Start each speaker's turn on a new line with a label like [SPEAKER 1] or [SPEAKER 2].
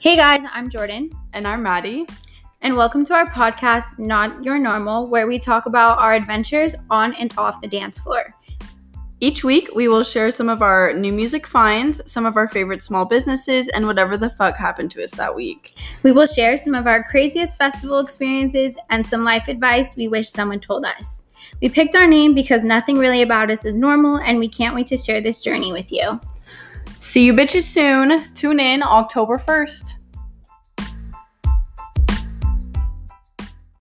[SPEAKER 1] Hey guys, I'm Jordan.
[SPEAKER 2] And I'm Maddie.
[SPEAKER 1] And welcome to our podcast, Not Your Normal, where we talk about our adventures on and off the dance floor.
[SPEAKER 2] Each week, we will share some of our new music finds, some of our favorite small businesses, and whatever the fuck happened to us that week.
[SPEAKER 1] We will share some of our craziest festival experiences and some life advice we wish someone told us. We picked our name because nothing really about us is normal, and we can't wait to share this journey with you.
[SPEAKER 2] See you bitches soon. Tune in October 1st.